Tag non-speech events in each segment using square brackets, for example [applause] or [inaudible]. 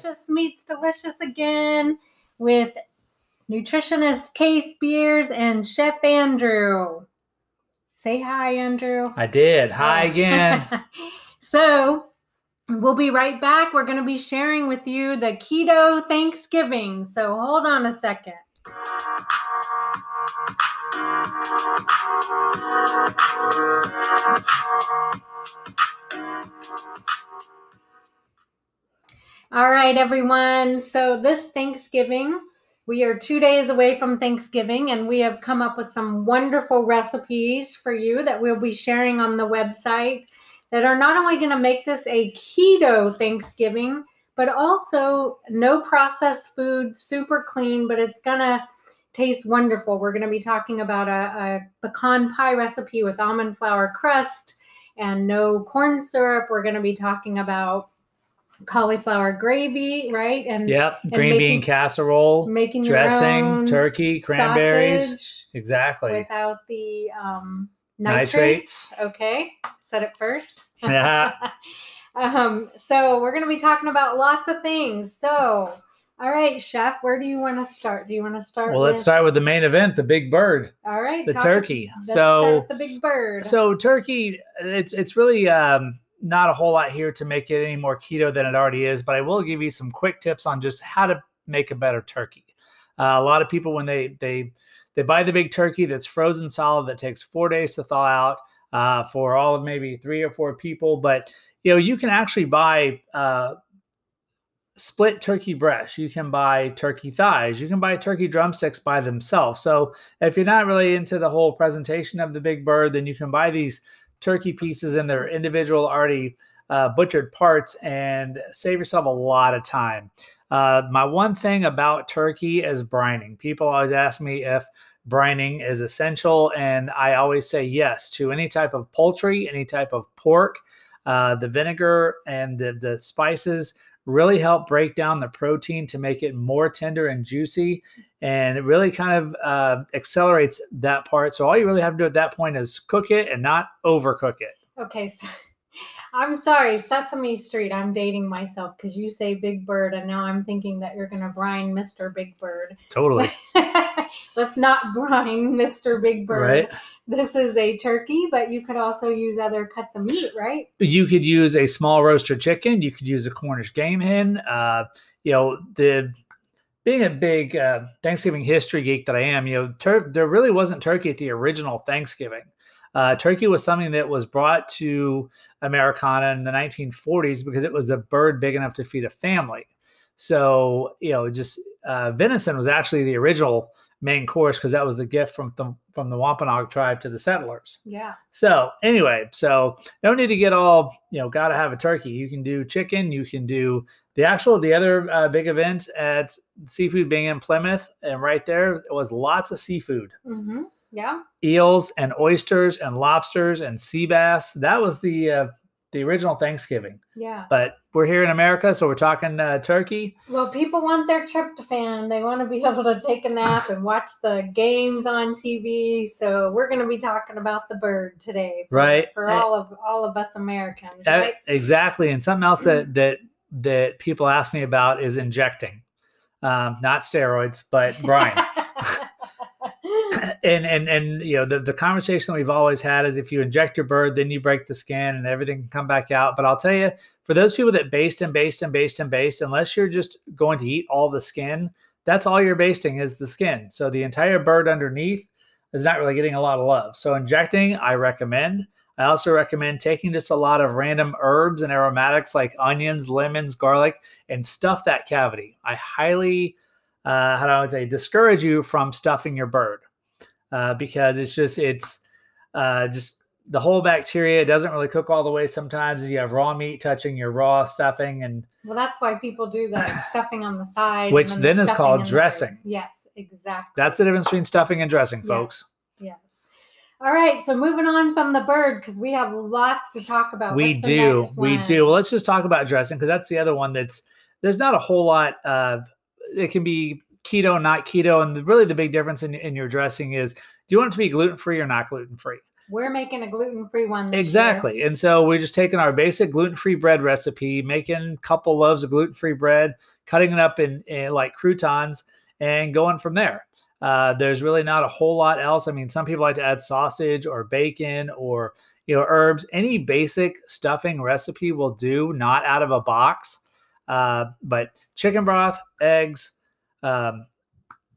Delicious Meats Delicious again with nutritionist Kay Spears and Chef Andrew. Say hi, Andrew. I did. Hi again. [laughs] so, we'll be right back. We're going to be sharing with you the keto Thanksgiving. So, hold on a second. All right, everyone. So, this Thanksgiving, we are two days away from Thanksgiving, and we have come up with some wonderful recipes for you that we'll be sharing on the website that are not only going to make this a keto Thanksgiving, but also no processed food, super clean, but it's going to taste wonderful. We're going to be talking about a, a pecan pie recipe with almond flour crust and no corn syrup. We're going to be talking about cauliflower gravy, right? And Yep. And Green making- bean casserole. making dressing, turkey, cranberries. Exactly. without the um, nitrates. Nitrates. Okay, said it first. Yeah. [laughs] um, so we're going to be talking about lots of things. So, all right, chef, where do you want to start? Do you want to start? Well, let's start with the main event, the big bird, All right, the turkey. So, the big bird. so turkey, it's it's really um, not a whole lot here to make it any more keto than it already is, but I will give you some quick tips on just how to make a better turkey. Uh, a lot of people when they they they buy the big turkey that's frozen solid that takes four days to thaw out uh, for all of maybe three or four people, but you know you can actually buy uh, split turkey breast. You can buy turkey thighs. You can buy turkey drumsticks by themselves. So if you're not really into the whole presentation of the big bird, then you can buy these turkey pieces in their individual already uh, butchered parts and save yourself a lot of time. Uh, my one thing about turkey is brining. People always ask me if brining is essential, and I always say yes to any type of poultry, any type of pork. Uh, the vinegar and the, the spices really help break down the protein to make it more tender and juicy. And it really kind of uh, accelerates that part. So all you really have to do at that point is cook it and not overcook it. okay, so [laughs] I'm sorry, Sesame Street. I'm dating myself because you say Big Bird, and now I'm thinking that you're going to brine Mr. Big Bird. Totally. [laughs] Let's not [laughs] brine Mr. Big Bird. Right. This is a turkey, but you could also use other cuts of meat, right? You could use a small roaster chicken. You could use a Cornish game hen. Uh, you know, the being a big uh, Thanksgiving history geek that I am, you know, tur- there really wasn't turkey at the original Thanksgiving. Uh, turkey was something that was brought to Americana in the 1940s because it was a bird big enough to feed a family. So, you know, just uh, venison was actually the original main course because that was the gift from the from the Wampanoag tribe to the settlers. Yeah. So anyway, so no need to get all you know. Got to have a turkey. You can do chicken. You can do the actual the other uh, big event at seafood being in Plymouth, and right there was lots of seafood, Mm-hmm. Yeah. eels and oysters and lobsters and sea bass. That was the uh, the original Thanksgiving. Yeah. But we're here in America, so we're talking uh, turkey. Well, people want their tryptophan. They want to be able to take a nap and watch the games on TV. So we're going to be talking about the bird today, for, Right. For all of all of us Americans, Uh, right? exactly. And something else that that that people ask me about is injecting, um, not steroids, but brine. [laughs] and and and you know the, the conversation we've always had is if you inject your bird then you break the skin and everything can come back out. But i'll tell you for those people that baste and baste and baste and baste unless you're just going to eat all the skin that's all you're basting is the skin. So the entire bird underneath is not really getting a lot of love. So injecting i recommend. I also recommend taking just a lot of random herbs and aromatics like onions lemons garlic and stuff that cavity. I highly uh, how do I say, discourage you from stuffing your bird uh, because it's just it's uh, just the whole bacteria doesn't really cook all the way. Sometimes you have raw meat touching your raw stuffing, and well, that's why people do the [laughs] stuffing on the side, Which then the is called in the dressing. Yes, exactly. that's the difference between stuffing and dressing, folks. Yes. All right. So moving on from the bird because we have lots to talk about. we What's do, we do. Well, let's just talk about dressing because that's the other one that's there's not a whole lot. Uh, it can be keto, not keto, and the, really the big difference in, in your dressing is do you want it to be gluten free or not gluten free? We're making a gluten free one. exactly. Year. And so we're just taking our basic gluten free bread recipe, making a couple loaves of gluten free bread, cutting it up in, in, like croutons, and going from there. Uh, there's really not a whole lot else. I mean, some people like to add sausage or bacon or you know herbs. Any basic stuffing recipe will do, not out of a box. Uh, but chicken broth, eggs, um,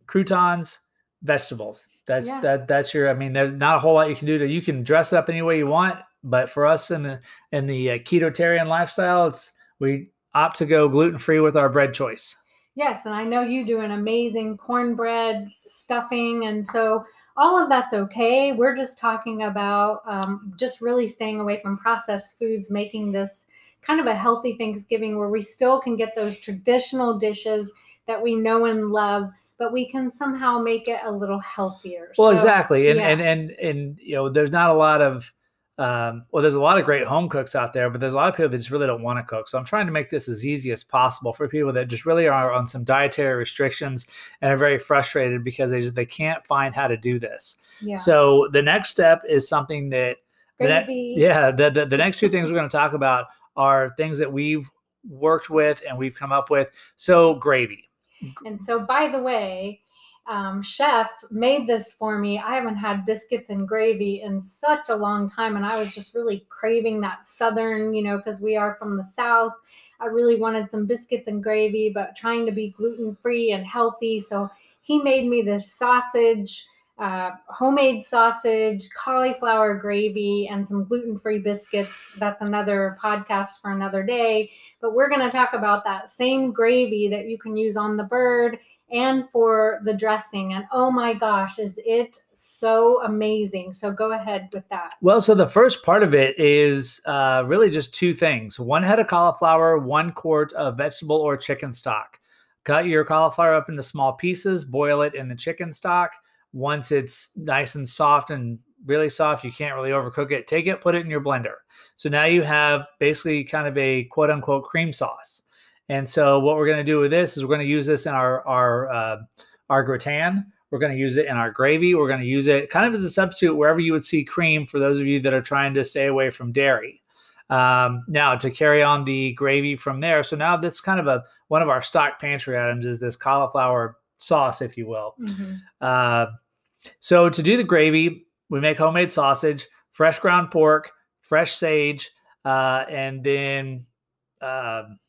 croutons, vegetables. That's yeah. that. That's your. I mean, there's not a whole lot you can do to. You can dress it up any way you want, but for us in the in the uh, ketotarian lifestyle, it's we opt to go gluten free with our bread choice. Yes, and I know you do an amazing cornbread stuffing, and so all of that's okay. We're just talking about um, just really staying away from processed foods, making this kind of a healthy Thanksgiving where we still can get those traditional dishes that we know and love, but we can somehow make it a little healthier. Well, so, exactly, and, yeah. and and and you know, there's not a lot of um, well, there's a lot of great home cooks out there, but there's a lot of people that just really don't want to cook. So I'm trying to make this as easy as possible for people that just really are on some dietary restrictions and are very frustrated because they just they can't find how to do this. Yeah. So the next step is something that ne- yeah, the, the the next two things we're going to talk about are things that we've worked with and we've come up with. So gravy. And so by the way, um, chef made this for me. I haven't had biscuits and gravy in such a long time, and I was just really craving that southern, you know, because we are from the south. I really wanted some biscuits and gravy, but trying to be gluten free and healthy. So he made me this sausage, uh, homemade sausage, cauliflower gravy, and some gluten free biscuits. That's another podcast for another day. But we're going to talk about that same gravy that you can use on the bird and for the dressing. And oh my gosh, is it so amazing? So go ahead with that. Well, so the first part of it is uh, really just two things one head of cauliflower, one quart of vegetable or chicken stock. Cut your cauliflower up into small pieces, boil it in the chicken stock. Once it's nice and soft and really soft, you can't really overcook it. Take it, put it in your blender. So now you have basically kind of a quote unquote cream sauce. And so what we're going to do with this is we're going to use this in our our uh, our gratin. We're going to use it in our gravy. We're going to use it kind of as a substitute wherever you would see cream for those of you that are trying to stay away from dairy. Um, now to carry on the gravy from there. So now this kind of a one of our stock pantry items is this cauliflower sauce, if you will. Mm-hmm. Uh, so to do the gravy, we make homemade sausage, fresh ground pork, fresh sage, uh, and then. Um,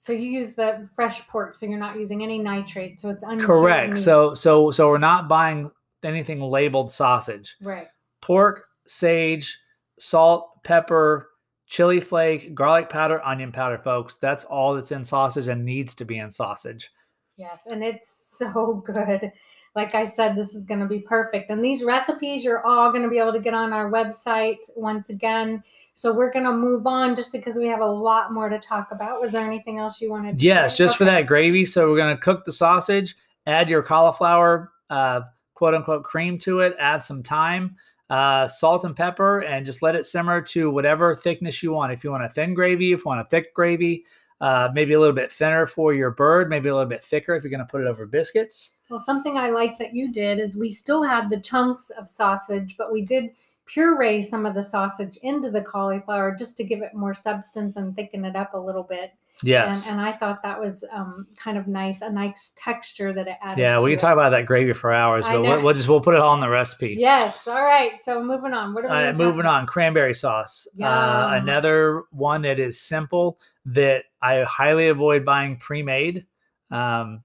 so you use the fresh pork, so you're not using any nitrate, so it's correct. So so so we're not buying anything labeled sausage. Right. Pork, sage, salt, pepper, chili flake, garlic powder, onion powder, folks. That's all that's in sausage and needs to be in sausage. Yes, and it's so [laughs] good. Like I said, this is going to be perfect. And these recipes you're all going to be able to get on our website once again. So we're going to move on just because we have a lot more to talk about. Was there anything else you wanted to Yes, say? just okay. for that gravy. So we're going to cook the sausage, add your cauliflower, uh, quote unquote, cream to it, add some thyme, uh, salt and pepper, and just let it simmer to whatever thickness you want. If you want a thin gravy, if you want a thick gravy, uh, maybe a little bit thinner for your bird, maybe a little bit thicker if you're going to put it over biscuits. Well, something I like that you did is we still had the chunks of sausage, but we did puree some of the sausage into the cauliflower just to give it more substance and thicken it up a little bit. Yes. And, and I thought that was um, kind of nice, a nice texture that it added. Yeah, we can it. talk about that gravy for hours, but we'll, we'll, just we'll put it all in the recipe. Yes. All right. So moving on. What are we moving on? Cranberry sauce. Uh, another one that is simple that I highly avoid buying pre-made. Um,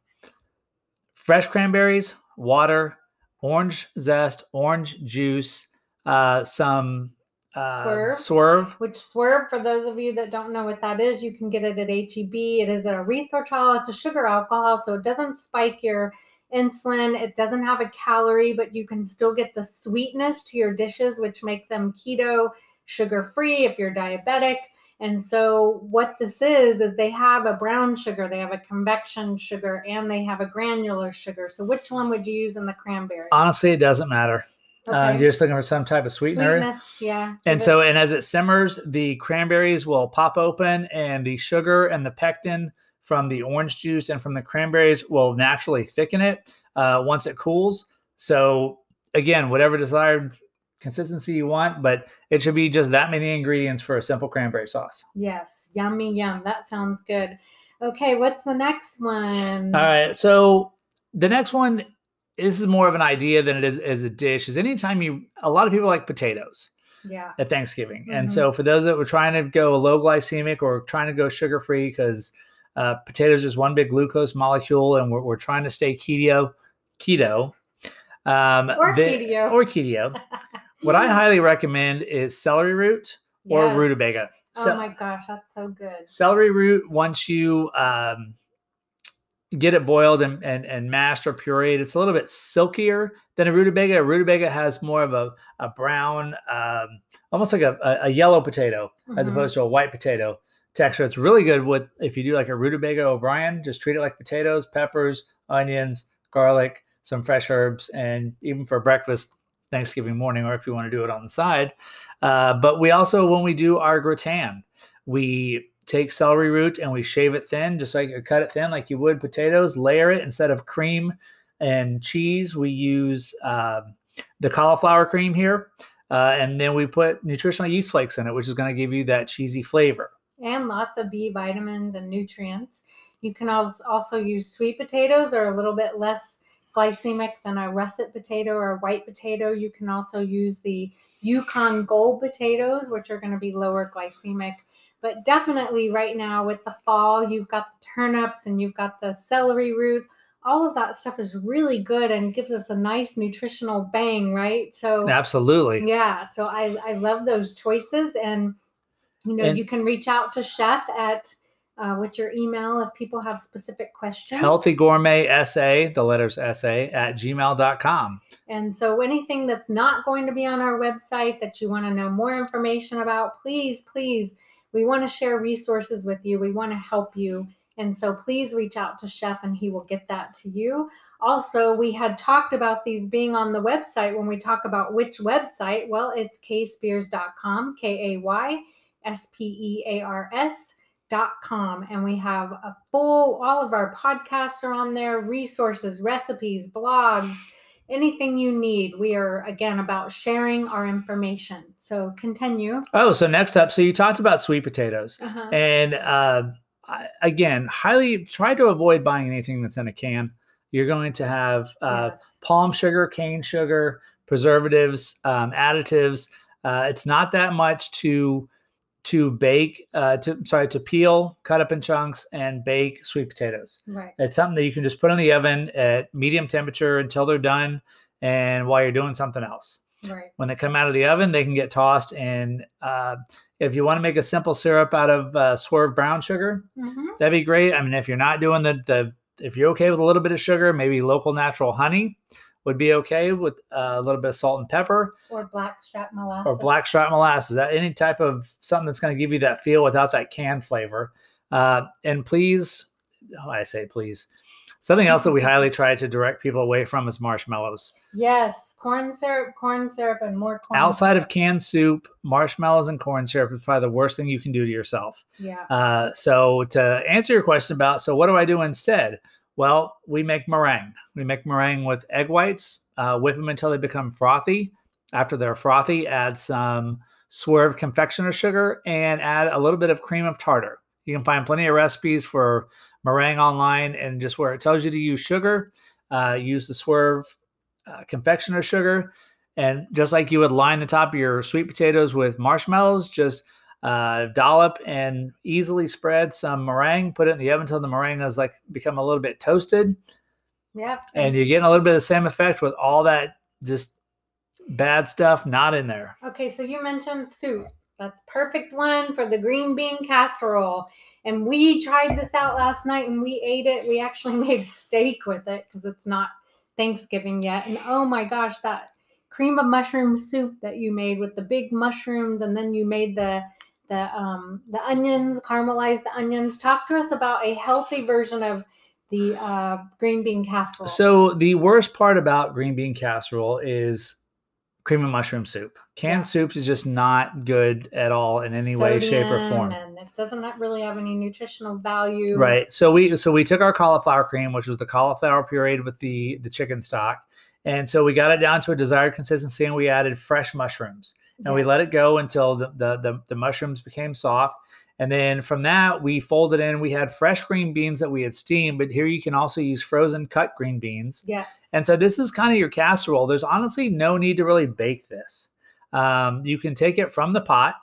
fresh cranberries, water, orange zest, orange juice, uh, some uh, swerve. Swerve. Which swerve, for those of you that don't know what that is, you can get it at HEB. It is a erythritol. It's a sugar alcohol, so it doesn't spike your insulin. It doesn't have a calorie, but you can still get the sweetness to your dishes, which make them keto, sugar free if you're diabetic. And so, what this is, is they have a brown sugar, they have a convection sugar, and they have a granular sugar. So, which one would you use in the cranberry? Honestly, it doesn't matter. Um, okay. Um, you're just looking for some type of sweetener. Sweetness, yeah. And so, and as it simmers, the cranberries will pop open, and the sugar and the pectin from the orange juice and from the cranberries will naturally thicken it uh, once it cools. So, again, whatever desired consistency you want, but it should be just that many ingredients for a simple cranberry sauce. Yes, yummy yum. That sounds good. Okay, what's the next one? All right. So the next one, this is more of an idea than it is as a dish. Is anytime you, a lot of people like potatoes Yeah. at Thanksgiving. And Mhm. so for those that were trying to go low glycemic or trying to go sugar free, because uh, potatoes is one big glucose molecule, and we're, we're trying to stay keto, keto, um, Or the- keto. or keto. [laughs] what I highly recommend is celery root or Yes. rutabaga. Oh my gosh, that's so good. celery root once you um, get it boiled and, and, and mashed or pureed it's a little bit silkier than a rutabaga a rutabaga has more of a, a brown um, almost like a, a, yellow potato as Mhm. opposed to a white potato texture it's really good with if you do like a rutabaga o'brien just treat it like potatoes peppers onions garlic some fresh herbs and even for breakfast thanksgiving morning or if you want to do it on the side uh, but we also when we do our gratin we take celery root and we shave it thin, just like cut it thin, like you would potatoes. Layer it instead of cream and cheese. We use um, the cauliflower cream here, uh, and then we put nutritional yeast flakes in it, which is going to give you that cheesy flavor. And lots of B vitamins and nutrients. You can als- also use sweet potatoes or a little bit less glycemic than a russet potato or a white potato. You can also use the Yukon Gold potatoes, which are going to be lower glycemic. But definitely right now with the fall, you've got the turnips and you've got the celery root. All of that stuff is really good and gives us a nice nutritional bang, right? So Absolutely. yeah, so I I love those choices, and you know And- you can reach out to Chef at uh, what's your email if people have specific questions. Healthy Gourmet SA, the letters SA, at gmail.com. And so anything that's not going to be on our website that you want to know more information about, please, please, we want to share resources with you. We want to help you. And so please reach out to Chef and he will get that to you. Also, we had talked about these being on the website when we talk about which website. Well, it's kspears.com, K A Y S P E A R S dot com and we have a full all of our podcasts are on there resources recipes blogs anything you need we are again about sharing our information so continue Oh, so next up, so you talked about sweet potatoes. uh-huh. And uh, again, highly try to avoid buying anything that's in a can. You're going to have uh, Yes. palm sugar, cane sugar, preservatives, um, additives. Uh, it's not that much to to bake, uh, to sorry, to peel, cut up in chunks, and bake sweet potatoes. right It's something that you can just put in the oven at medium temperature until they're done, and while you're doing something else right when they come out of the oven, they can get tossed. And uh, if you want to make a simple syrup out of uh, swerve brown sugar, hmm that'd be great. I mean, if you're not doing the the if you're okay with a little bit of sugar, maybe local natural honey would be okay with uh, a little bit of salt and pepper or blackstrap molasses or blackstrap molasses. That any type of something that's going to give you that feel without that canned flavor. Uh, and please, oh, I say please. Something else that we highly try to direct people away from is marshmallows. yes corn syrup corn syrup and more corn outside syrup. of canned soup, marshmallows and corn syrup is probably the worst thing you can do to yourself. yeah Uh, so, to answer your question about, so what do I do instead? Well, we make meringue. We make meringue with egg whites, uh, whip them until they become frothy. After they're frothy, add some swerve confectioner sugar and add a little bit of cream of tartar. You can find plenty of recipes for meringue online, and just where it tells you to use sugar, uh, use the swerve uh, confectioner sugar. And just like you would line the top of your sweet potatoes with marshmallows, just uh, dollop and easily spread some meringue. Put it in the oven until the meringue has like become a little bit toasted, yep and you're getting a little bit of the same effect with all that just bad stuff not in there. Okay, so you mentioned soup. That's perfect one for the green bean casserole. And we tried this out last night and we ate it. We actually [laughs] made a steak with it because it's not Thanksgiving yet. And oh my gosh, that cream of mushroom soup that you made with the big mushrooms and then you made the the um the onions, caramelized the onions. Talk to us about a healthy version of the uh, green bean casserole. So the worst part about green bean casserole is cream and mushroom soup. Canned Yeah. soup is just not good at all in any way, shape, or form. And it doesn't have- really have any nutritional value. Right. So we so we took our cauliflower cream, which was the cauliflower pureed with the the chicken stock, And so we got it down to a desired consistency and we added fresh mushrooms and we let it go until the, the, the, the mushrooms became soft. And then from that, we folded in, we had fresh green beans that we had steamed, but here you can also use frozen cut green beans. Yes. And so this is kind of your casserole. There's honestly no need to really bake this. Um, you can take it from the pot,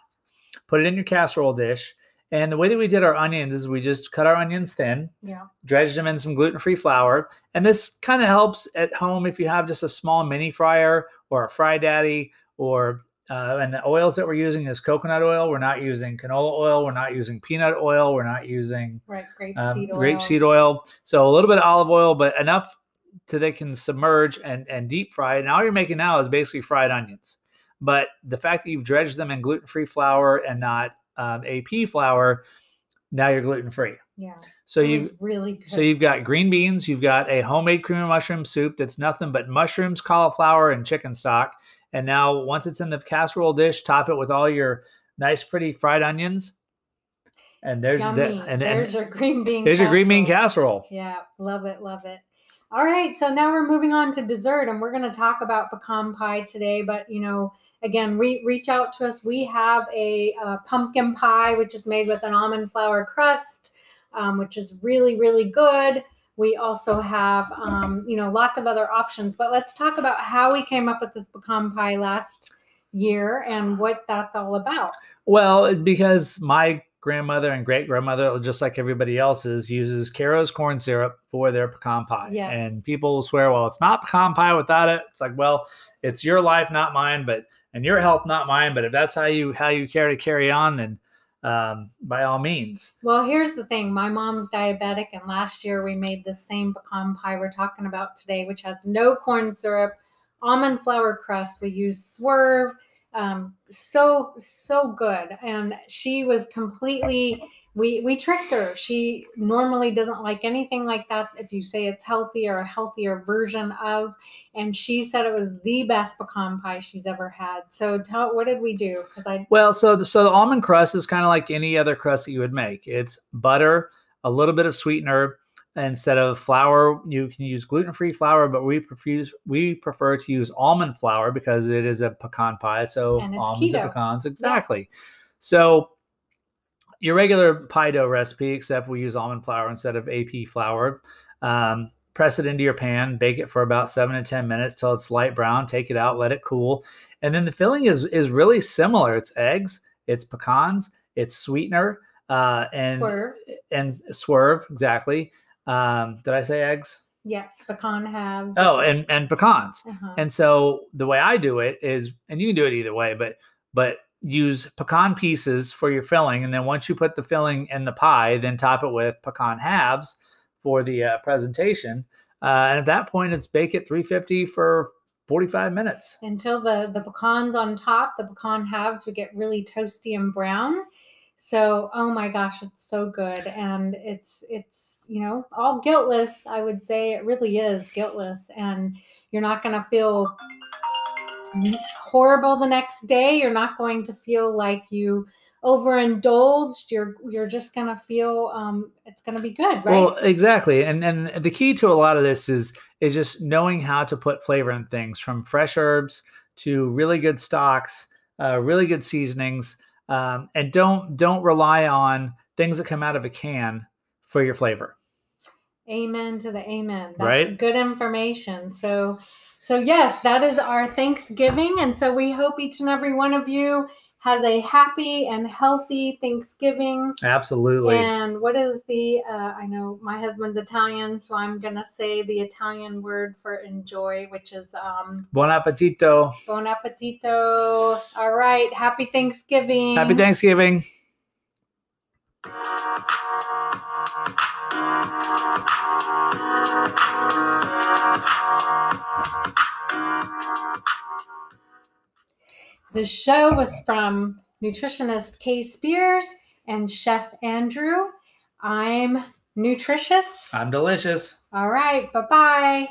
put it in your casserole dish. And the way that we did our onions is we just cut our onions thin, Yeah. dredged them in some gluten-free flour. And this kind of helps at home if you have just a small mini fryer or a fry daddy or uh, and the oils that we're using is coconut oil. We're not using canola oil. We're not using peanut oil. We're not using Right. Grape um, seed oil. oil. So a little bit of olive oil, but enough to they can submerge and, and deep fry. And all you're making now is basically fried onions. But the fact that you've dredged them in gluten free flour and not um, AP flour, now you're gluten free. Yeah. So you really good. so you've got green beans, you've got a homemade cream of mushroom soup that's nothing but mushrooms, cauliflower, and chicken stock. And now once it's in the casserole dish, top it with all your nice, pretty fried onions. And there's the, Yummy. and, and there's your green bean. there's your green bean casserole. casserole. Yeah, love it, love it. All right, so now we're moving on to dessert, and we're going to talk about pecan pie today. But you know, again, re- reach out to us. We have a, uh pumpkin pie, which is made with an almond flour crust, um, which is really, really good. We also have, um, you know, lots of other options. But let's talk about how we came up with this pecan pie last year and what that's all about. Well, because my grandmother and great grandmother, just like everybody else's, uses Karo's corn syrup for their pecan pie. Yes. And people will swear, well, it's not pecan pie without it. It's like, well, it's your life, not mine, but and your health, not mine. But if that's how you how you care to carry on, then um, by all means. Well, here's the thing. My mom's diabetic, and last year we made the same pecan pie we're talking about today, which has no corn syrup, almond flour crust. We use swerve. Um, so so good, and she was completely. We we tricked her. She normally doesn't like anything like that. If you say it's healthy or a healthier version of, and she said it was the best pecan pie she's ever had. So tell what did we do? Because I Well, so the, so the almond crust is kind of like any other crust that you would make. It's butter, a little bit of sweetener. Instead of flour, you can use gluten-free flour, but we prefer we prefer to use almond flour because it is a pecan pie. So almonds keto. and pecans, exactly. So your regular pie dough recipe, except we use almond flour instead of AP flour. Um, press it into your pan, bake it for about seven to ten minutes till it's light brown. Take it out, let it cool, and then the filling is is really similar. It's eggs, it's pecans, it's sweetener, uh, and swerve. and swerve exactly. Um, did I say eggs? Yes, pecan halves. Oh, and and pecans. Uh-huh. And so the way I do it is, and you can do it either way, but but use pecan pieces for your filling, and then once you put the filling in the pie, then top it with pecan halves for the uh, presentation. Uh, and at that point, it's bake at 350 for 45 minutes. until the the pecans on top, the pecan halves would get really toasty and brown. So, oh my gosh, it's so good, and it's it's you know all guiltless. I would say it really is guiltless, and you're not going to feel horrible the next day. You're not going to feel like you overindulged. You're you're just going to feel um, it's going to be good, right? Well, exactly. And and the key to a lot of this is is just knowing how to put flavor in things from fresh herbs to really good stocks, uh, really good seasonings. Um, and don't don't rely on things that come out of a can for your flavor. Amen to the amen. That's Right? good information. So so yes, that is our Thanksgiving and so we hope each and every one of you has a happy and healthy Thanksgiving. Absolutely. And what is the uh, I know my husband's Italian, so I'm going to say the Italian word for enjoy, which is um Buon appetito. buon appetito. All right, happy Thanksgiving. Happy Thanksgiving. The show was from nutritionist Kay Spears and Chef Andrew. I'm nutritious. I'm delicious. All right, bye bye.